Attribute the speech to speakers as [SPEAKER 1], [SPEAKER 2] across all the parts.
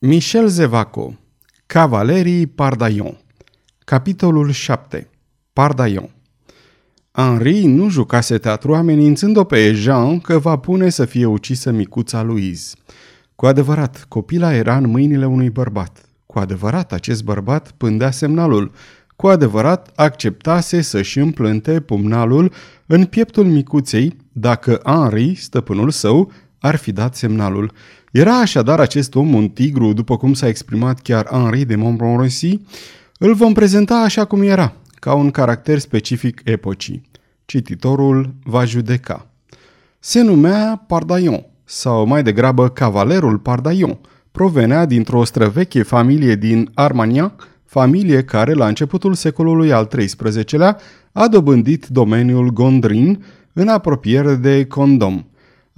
[SPEAKER 1] Michel Zevaco Cavalerii Pardaion Capitolul 7 Pardaion Henri nu jucase teatru amenințând-o pe Jean că va pune să fie ucisă micuța Louise. Cu adevărat, copila era în mâinile unui bărbat. Cu adevărat, acest bărbat pândea semnalul. Cu adevărat, acceptase să-și împlânte pumnalul în pieptul micuței dacă Henri, stăpânul său, ar fi dat semnalul. Era așadar acest om un tigru, după cum s-a exprimat chiar Henri de Montmorency? Îl vom prezenta așa cum era, ca un caracter specific epocii. Cititorul va judeca. Se numea Pardaion, sau mai degrabă Cavalerul Pardaion. Provenea dintr-o străveche familie din Armagnac, familie care la începutul secolului al XIII-lea a dobândit domeniul Gondrin în apropiere de Condom.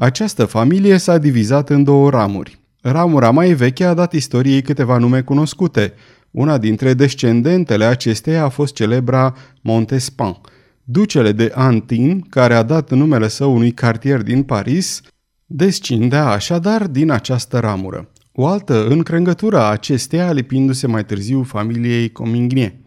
[SPEAKER 1] Această familie s-a divizat în două ramuri. Ramura mai veche a dat istoriei câteva nume cunoscute. Una dintre descendentele acesteia a fost celebra Montespan. Ducele de Antin, care a dat numele său unui cartier din Paris, descindea așadar din această ramură. O altă încrengătură a acesteia lipindu-se mai târziu familiei Comingnie.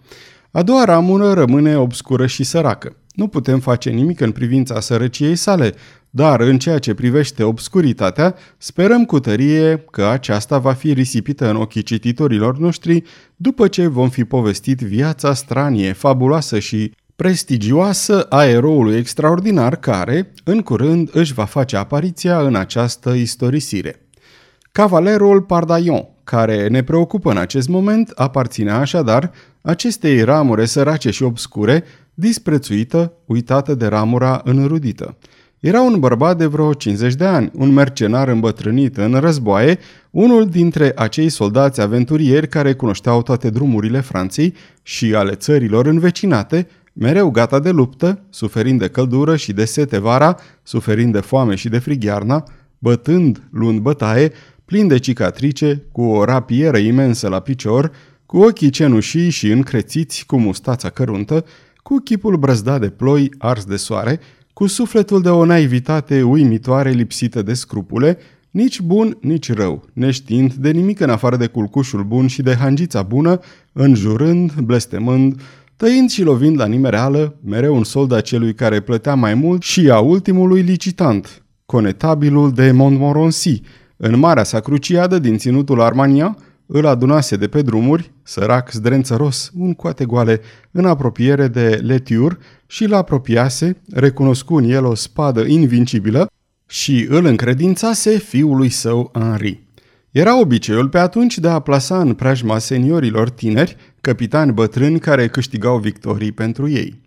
[SPEAKER 1] A doua ramură rămâne obscură și săracă. Nu putem face nimic în privința sărăciei sale, dar în ceea ce privește obscuritatea, sperăm cu tărie că aceasta va fi risipită în ochii cititorilor noștri după ce vom fi povestit viața stranie, fabuloasă și prestigioasă a eroului extraordinar care, în curând, își va face apariția în această istorisire. Cavalerul Pardaion, care ne preocupă în acest moment, aparține așadar acestei ramure sărace și obscure, disprețuită, uitată de ramura înrudită. Era un bărbat de vreo 50 de ani, un mercenar îmbătrânit în războaie, unul dintre acei soldați aventurieri care cunoșteau toate drumurile Franței și ale țărilor învecinate, mereu gata de luptă, suferind de căldură și de sete vara, suferind de foame și de frig iarna, bătând, luând bătaie, plin de cicatrice, cu o rapieră imensă la picior, cu ochii cenușii și încrețiți cu mustața căruntă, cu chipul brăzdat de ploi ars de soare, cu sufletul de o naivitate uimitoare lipsită de scrupule, nici bun, nici rău, neștiind de nimic în afară de culcușul bun și de hangița bună, înjurând, blestemând, tăind și lovind la nimereală, mereu un sold a celui care plătea mai mult și a ultimului licitant, conetabilul de Montmorency, în marea sa cruciadă din ținutul Armania, îl adunase de pe drumuri, sărac zdrențăros, un coate goale, în apropiere de Letiur și îl apropiase, recunoscu în el o spadă invincibilă și îl încredințase fiului său Henri. Era obiceiul pe atunci de a plasa în preajma seniorilor tineri capitani bătrâni care câștigau victorii pentru ei.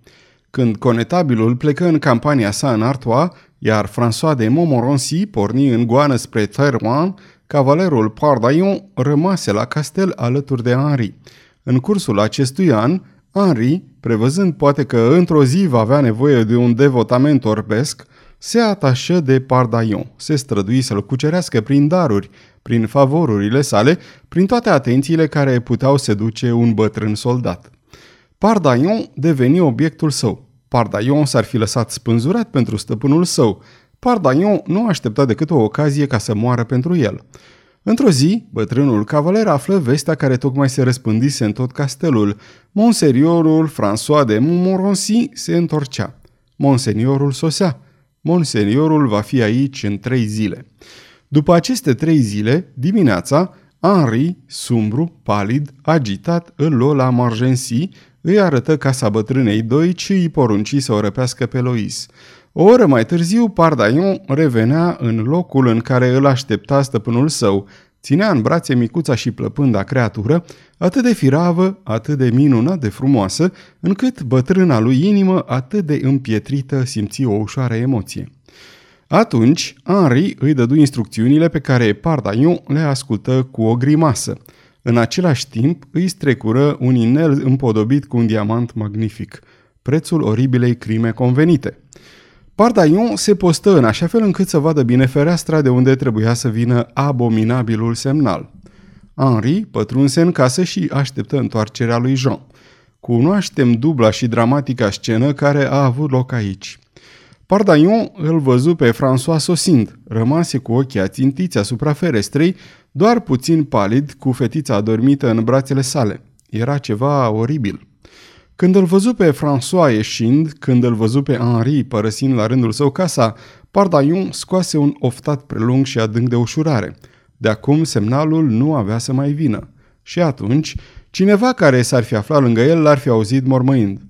[SPEAKER 1] Când conetabilul plecă în campania sa în Artois, iar François de Montmorency porni în goană spre Terouan, cavalerul Pardaion rămase la castel alături de Henri. În cursul acestui an, Henri, prevăzând poate că într-o zi va avea nevoie de un devotament orbesc, se atașă de Pardaion, se strădui să-l cucerească prin daruri, prin favorurile sale, prin toate atențiile care puteau seduce un bătrân soldat. Pardaion deveni obiectul său. Pardaion s-ar fi lăsat spânzurat pentru stăpânul său. Pardaion nu aștepta decât o ocazie ca să moară pentru el. Într-o zi, bătrânul cavaler află vestea care tocmai se răspândise în tot castelul. Monseriorul François de Montmorency se întorcea. Monseniorul sosea. Monseniorul va fi aici în trei zile. După aceste trei zile, dimineața, Henri, sumbru, palid, agitat, îl luă la Margency, îi arătă casa bătrânei doi și îi porunci să o răpească pe Lois. O oră mai târziu, Pardaion revenea în locul în care îl aștepta stăpânul său. Ținea în brațe micuța și plăpânda creatură, atât de firavă, atât de minunat de frumoasă, încât bătrâna lui inimă, atât de împietrită, simți o ușoară emoție. Atunci, Henri îi dădu instrucțiunile pe care Pardaion le ascultă cu o grimasă. În același timp, îi strecură un inel împodobit cu un diamant magnific, prețul oribilei crime convenite. Pardaion se postă în așa fel încât să vadă bine fereastra de unde trebuia să vină abominabilul semnal. Henri pătrunse în casă și așteptă întoarcerea lui Jean. Cunoaștem dubla și dramatica scenă care a avut loc aici. Pardaion îl văzu pe François sosind, rămase cu ochii ațintiți asupra ferestrei, doar puțin palid, cu fetița adormită în brațele sale. Era ceva oribil. Când îl văzu pe François ieșind, când îl văzu pe Henri părăsind la rândul său casa, Pardaion scoase un oftat prelung și adânc de ușurare. De acum semnalul nu avea să mai vină. Și atunci, cineva care s-ar fi aflat lângă el l-ar fi auzit mormăind.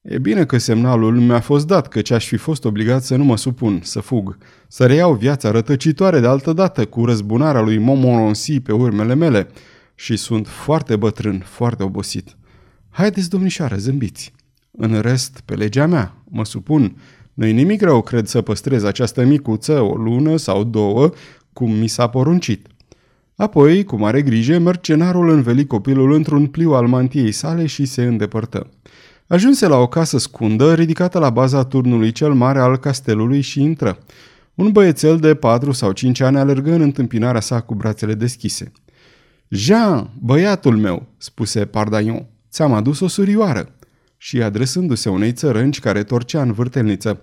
[SPEAKER 1] E bine că semnalul mi-a fost dat, căci aș fi fost obligat să nu mă supun, să fug, să reiau viața rătăcitoare de altă dată cu răzbunarea lui Montmorency pe urmele mele și sunt foarte bătrân, foarte obosit. Haideți, domnișoară, zâmbiți. În rest, pe legea mea, mă supun. Nu-i nimic rău, cred, să păstrez această micuță o lună sau două, cum mi s-a poruncit. Apoi, cu mare grijă, mercenarul înveli copilul într-un pliu al mantiei sale și se îndepărtă. Ajunse la o casă scundă, ridicată la baza turnului cel mare al castelului și intră. Un băiețel de patru sau cinci ani alergă în întâmpinarea sa cu brațele deschise. Jean, băiatul meu, spuse Pardaion, ți-am adus o surioară. Și adresându-se unei țărânci care torcea în vârtelniță.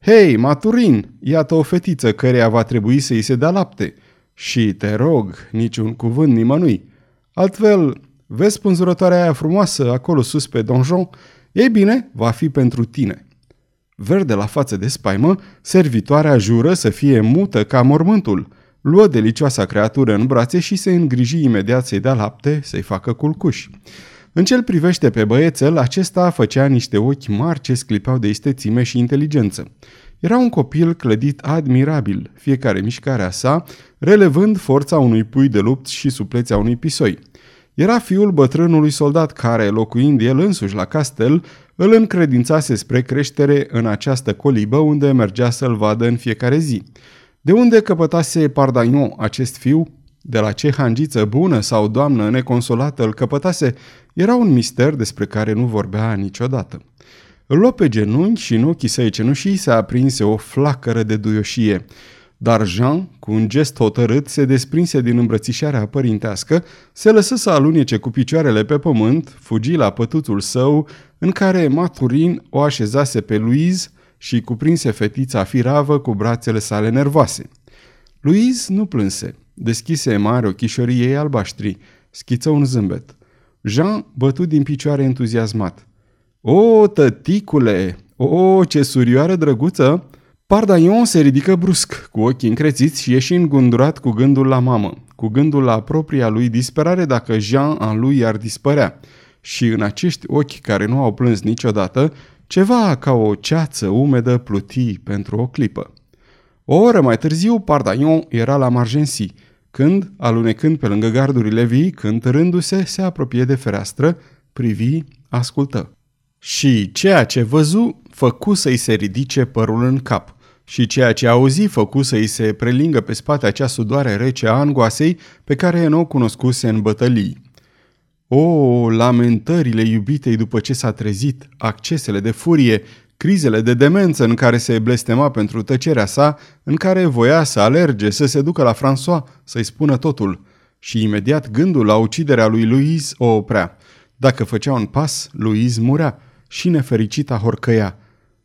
[SPEAKER 1] Hei, Maturin, iată o fetiță căreia va trebui să-i se dea lapte. Și te rog, niciun cuvânt nimănui. Altfel, vezi spânzurătoarea aia frumoasă acolo sus pe donjon? Ei bine, va fi pentru tine. Verde la față de spaimă, servitoarea jură să fie mută ca mormântul. Luă delicioasa creatură în brațe și se îngriji imediat să-i dea lapte, să-i facă culcuși. În cel privește pe băiețel, acesta făcea niște ochi mari ce sclipeau de istețime și inteligență. Era un copil clădit admirabil, fiecare mișcare a sa, relevând forța unui pui de lupt și suplețea unui pisoi. Era fiul bătrânului soldat care, locuind el însuși la castel, îl încredințase spre creștere în această colibă unde mergea să-l vadă în fiecare zi. De unde căpătase Pardagnon acest fiu? De la ce hangiță bună sau doamnă neconsolată îl căpătase, era un mister despre care nu vorbea niciodată. Îl luă pe genunchi și în ochii săi cenușii se aprinse o flacără de duioșie. Dar Jean, cu un gest hotărât, se desprinse din îmbrățișarea părintească, se lăsă să alunece cu picioarele pe pământ, fugi la pătuțul său, în care Maturin o așezase pe Louise și cuprinse fetița firavă cu brațele sale nervoase. Louise nu plânse. Deschise mari ochișorii ei albaștri. Schiță un zâmbet. Jean bătu din picioare entuziasmat. O, tăticule! O, ce surioară drăguță!" Pardaion se ridică brusc, cu ochii încrețiți și ieși îngundurat cu gândul la mamă, cu gândul la propria lui disperare dacă Jean în lui ar dispărea. Și în acești ochi care nu au plâns niciodată, ceva ca o ceață umedă pluti pentru o clipă. O oră mai târziu, Pardaion era la Margency, când, alunecând pe lângă gardurile vii, cântărându-se, se apropie de fereastră, privi, ascultă. Și ceea ce văzu făcu să-i se ridice părul în cap și ceea ce auzi făcu să-i se prelingă pe spate acea sudoare rece a angoasei pe care nu o cunoscuse în bătălii. O, lamentările iubitei după ce s-a trezit, accesele de furie, crizele de demență în care se blestema pentru tăcerea sa, în care voia să alerge, să se ducă la François, să-i spună totul. Și imediat gândul la uciderea lui Louise o oprea. Dacă făcea un pas, Louise murea și nefericita horcăia.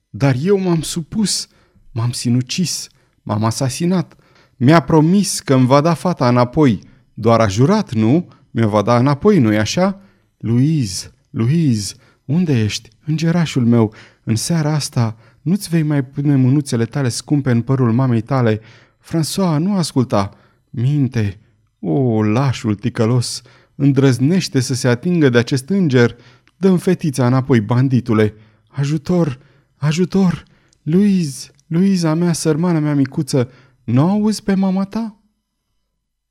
[SPEAKER 1] Dar eu m-am supus, m-am sinucis, m-am asasinat. Mi-a promis că îmi va da fata înapoi. Doar a jurat, nu? Mi-o va da înapoi, nu-i așa? Louise, Louise, unde ești? Îngerașul meu, în seara asta nu-ți vei mai pune mânuțele tale scumpe în părul mamei tale. François, nu asculta. Minte. O, lașul ticălos, îndrăznește să se atingă de acest înger. Dăm fetița înapoi, banditule. Ajutor, ajutor. Louise, Luiza mea, sărmana mea micuță, nu auzi pe mama ta?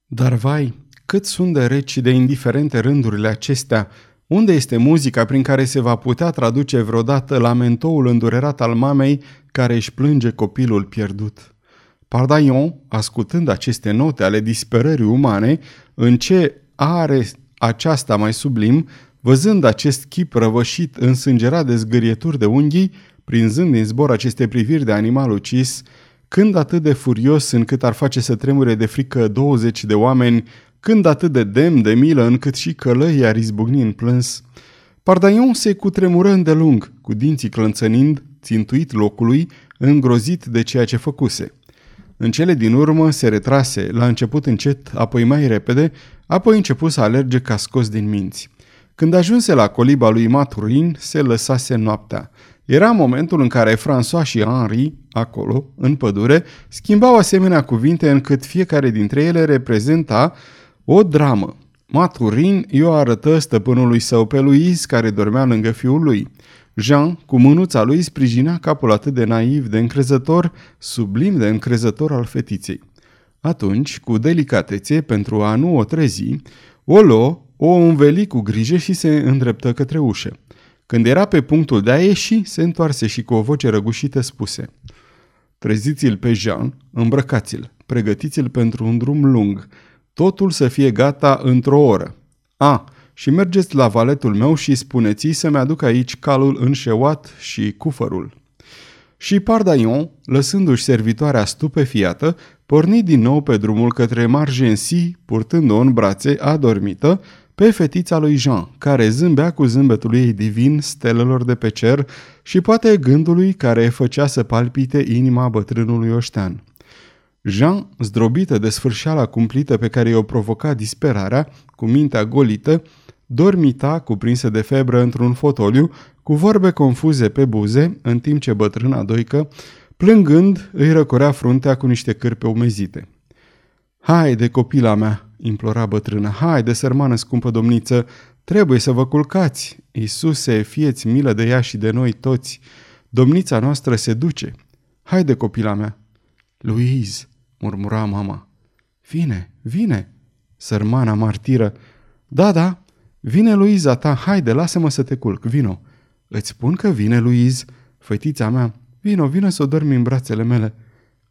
[SPEAKER 1] Dar vai, cât sunt de reci și de indiferente rândurile acestea, unde este muzica prin care se va putea traduce vreodată lamentoul îndurerat al mamei care își plânge copilul pierdut? Pardaion, ascultând aceste note ale disperării umane, în ce are aceasta mai sublim, văzând acest chip răvășit însângerat de zgârieturi de unghii, prinzând din zbor aceste priviri de animal ucis, când atât de furios încât ar face să tremure de frică 20 de oameni, când atât de demn de milă încât și călăii ar izbucni în plâns. Pardaion se cutremură îndelung, cu dinții clănțănind, țintuit locului, îngrozit de ceea ce făcuse. În cele din urmă se retrase, la început încet, apoi mai repede, apoi început să alerge ca scos din minți. Când ajunse la coliba lui Maturin, se lăsase noaptea. Era momentul în care François și Henri, acolo, în pădure, schimbau asemenea cuvinte încât fiecare dintre ele reprezenta o dramă. Maturin i-o arătă stăpânului său pe Louise, care dormea lângă fiul lui. Jean, cu mânuța lui, sprijinea capul atât de naiv, de încrezător, sublim de încrezător al fetiței. Atunci, cu delicatețe, pentru a nu o trezi, o luă, o înveli cu grijă și se îndreptă către ușă. Când era pe punctul de a ieși, se întoarse și cu o voce răgușită spuse Treziți-l pe Jean, îmbrăcați-l, pregătiți-l pentru un drum lung, totul să fie gata într-o oră. A, și mergeți la valetul meu și spuneți să-mi aduc aici calul înșeuat și cufărul. Și Pardaion, lăsându-și servitoarea stupefiată, porni din nou pe drumul către Margency, purtând-o în brațe, adormită, pe fetița lui Jean, care zâmbea cu zâmbetul ei divin stelelor de pe cer și poate gândului care făcea să palpite inima bătrânului oștean. Jean, zdrobită de sfârșeala cumplită pe care i-o provoca disperarea, cu mintea golită, dormita, cuprinsă de febră într-un fotoliu, cu vorbe confuze pe buze, în timp ce bătrâna doică, plângând, îi răcorea fruntea cu niște cârpe umezite. Haide, copila mea!" implora bătrâna. Haide, sărmană scumpă domniță, trebuie să vă culcați! Iisuse, fieți milă de ea și de noi toți! Domnița noastră se duce! Haide, copila mea!" Louise!" Murmura mama. Vine, vine!" Sărmana martiră. Da, da, vine Luiza ta, haide, lasă-mă să te culc, vino!" Îți spun că vine, Luiz, fătița mea, vino, vino să o dormi în brațele mele."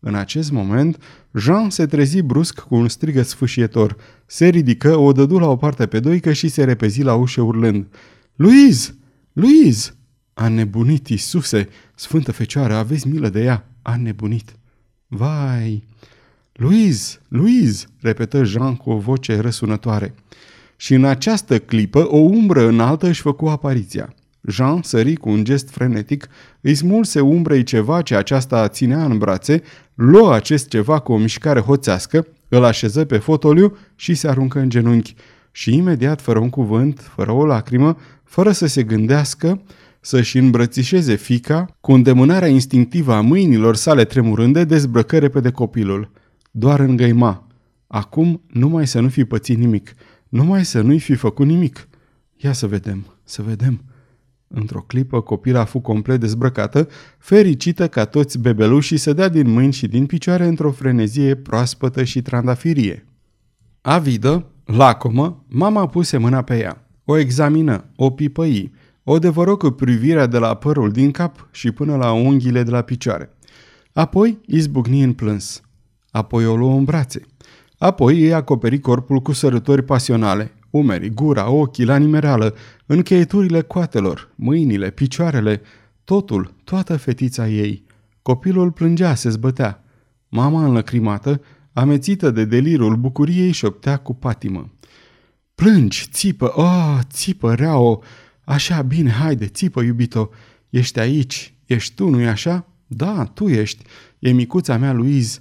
[SPEAKER 1] În acest moment, Jean se trezi brusc cu un strigă sfâșietor. Se ridică, o dădu la o parte pe doică și se repezi la ușă urlând. Luiz! Luiz! A nebunit, Isuse! Sfântă Fecioară, aveți milă de ea! A nebunit! Vai! Luiz! Luiz! repetă Jean cu o voce răsunătoare. Și în această clipă o umbră înaltă își făcu apariția. Jean sări cu un gest frenetic, îi smulse umbrei ceva ce aceasta ținea în brațe, luă acest ceva cu o mișcare hoțească, îl așeză pe fotoliu și se aruncă în genunchi. Și imediat, fără un cuvânt, fără o lacrimă, fără să se gândească, să-și îmbrățișeze fica, cu îndemânarea instinctivă a mâinilor sale tremurânde, dezbrăcă repede copilul. Doar îngăima. Acum numai să nu fi pățit nimic, numai să nu-i fi făcut nimic. Ia să vedem, să vedem. Într-o clipă, copila fu complet dezbrăcată, fericită ca toți bebelușii să dea din mâini și din picioare într-o frenezie proaspătă și trandafirie. Avidă, lacomă, mama puse mâna pe ea. O examină, o pipăi, o devără cu privirea de la părul din cap și până la unghiile de la picioare. Apoi izbucni în plâns. Apoi o luă în brațe. Apoi îi acoperi corpul cu sărători pasionale, umerii, gura, ochii, la nimereală, încheieturile coatelor, mâinile, picioarele, totul, toată fetița ei. Copilul plângea, se zbătea. Mama înlăcrimată, amețită de delirul bucuriei, șoptea cu patimă. Plângi, țipă, oh, țipă, reao, așa, bine, haide, țipă, iubito, ești aici, ești tu, nu-i așa? Da, tu ești, e micuța mea, Luiz.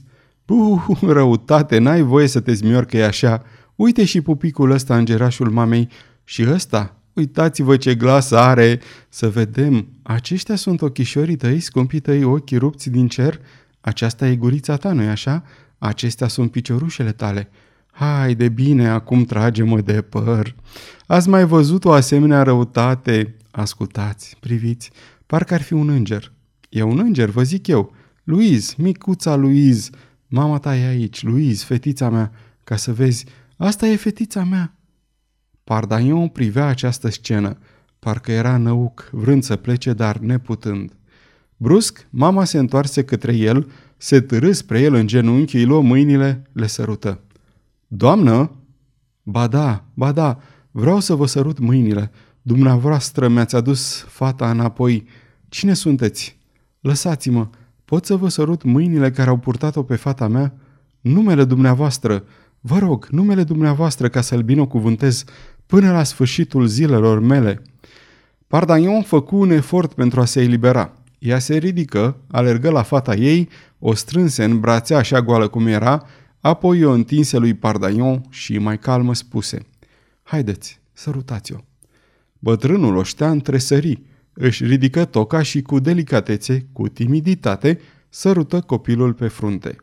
[SPEAKER 1] Buh, răutate, n-ai voie să te zmior că e așa. Uite și pupicul ăsta îngerașul mamei și ăsta, uitați-vă ce glas are, să vedem, aceștia sunt ochișorii tăi, scumpii tăi ochi rupți din cer, aceasta e gurița ta, nu-i așa? Acestea sunt piciorușele tale. Hai de bine, acum trage-mă de păr. Ați mai văzut o asemenea răutate? Ascultați, priviți, parcă ar fi un înger. E un înger, vă zic eu. Luiz, micuța Luiz, mama ta e aici, Luiz, fetița mea, ca să vezi, Asta e fetița mea!" Pardaion privea această scenă, parcă era năuc, vrând să plece, dar neputând. Brusc, mama se întoarse către el, se târâ spre el în genunchi, îi luă mâinile, le sărută. Doamnă? Ba da, ba da, vreau să vă sărut mâinile. Dumneavoastră mi-ați adus fata înapoi. Cine sunteți? Lăsați-mă, pot să vă sărut mâinile care au purtat-o pe fata mea? Numele dumneavoastră, Vă rog, numele dumneavoastră ca să-l binecuvântez până la sfârșitul zilelor mele. Pardaion făcu un efort pentru a se elibera. Ea se ridică, alergă la fata ei, o strânse în brațe așa goală cum era, apoi o întinse lui Pardaion și mai calmă spuse Haideți, sărutați-o. Bătrânul oștean tresări, își ridică toca și cu delicatețe, cu timiditate, sărută copilul pe frunte.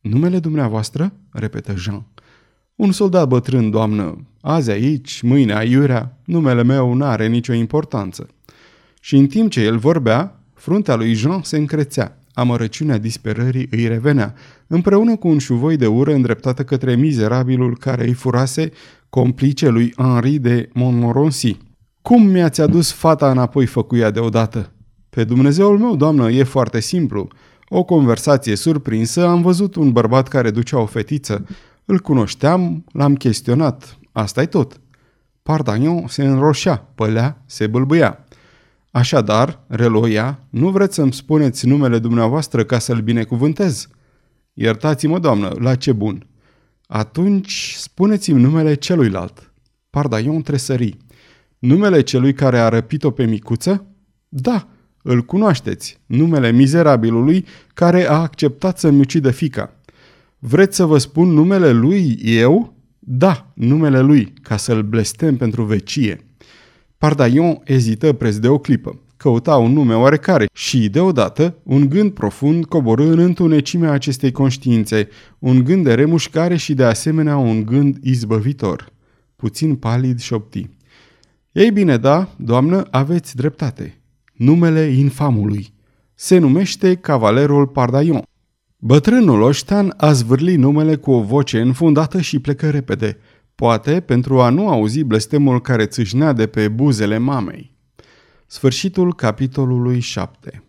[SPEAKER 1] Numele dumneavoastră?" repetă Jean. Un soldat bătrân, doamnă, azi aici, mâine aiurea, numele meu n-are nicio importanță. Și în timp ce el vorbea, fruntea lui Jean se încrețea, amărăciunea disperării îi revenea, împreună cu un șuvoi de ură îndreptată către mizerabilul care îi furase complice lui Henri de Montmorency. Cum mi-ați adus fata înapoi făcuia deodată? Pe Dumnezeul meu, doamnă, e foarte simplu. O conversație surprinsă, am văzut un bărbat care ducea o fetiță. Îl cunoșteam, l-am chestionat. asta e tot. Pardagnon se înroșea, pălea, se bâlbâia. Așadar, reloia, nu vreți să-mi spuneți numele dumneavoastră ca să-l binecuvântez? Iertați-mă, doamnă, la ce bun. Atunci, spuneți-mi numele celuilalt. Pardaion tresări. Numele celui care a răpit-o pe micuță? Da, îl cunoașteți, numele mizerabilului care a acceptat să-mi ucidă fica. Vreți să vă spun numele lui eu? Da, numele lui, ca să-l blestem pentru vecie. Pardaion ezită preț de o clipă. Căuta un nume oarecare și, deodată, un gând profund coborâ în întunecimea acestei conștiințe, un gând de remușcare și, de asemenea, un gând izbăvitor. Puțin palid șopti. Ei bine, da, doamnă, aveți dreptate. Numele infamului. Se numește Cavalerul Pardaion. Bătrânul oștean a zvârlit numele cu o voce înfundată și plecă repede, poate pentru a nu auzi blestemul care țâșnea de pe buzele mamei. Sfârșitul capitolului 7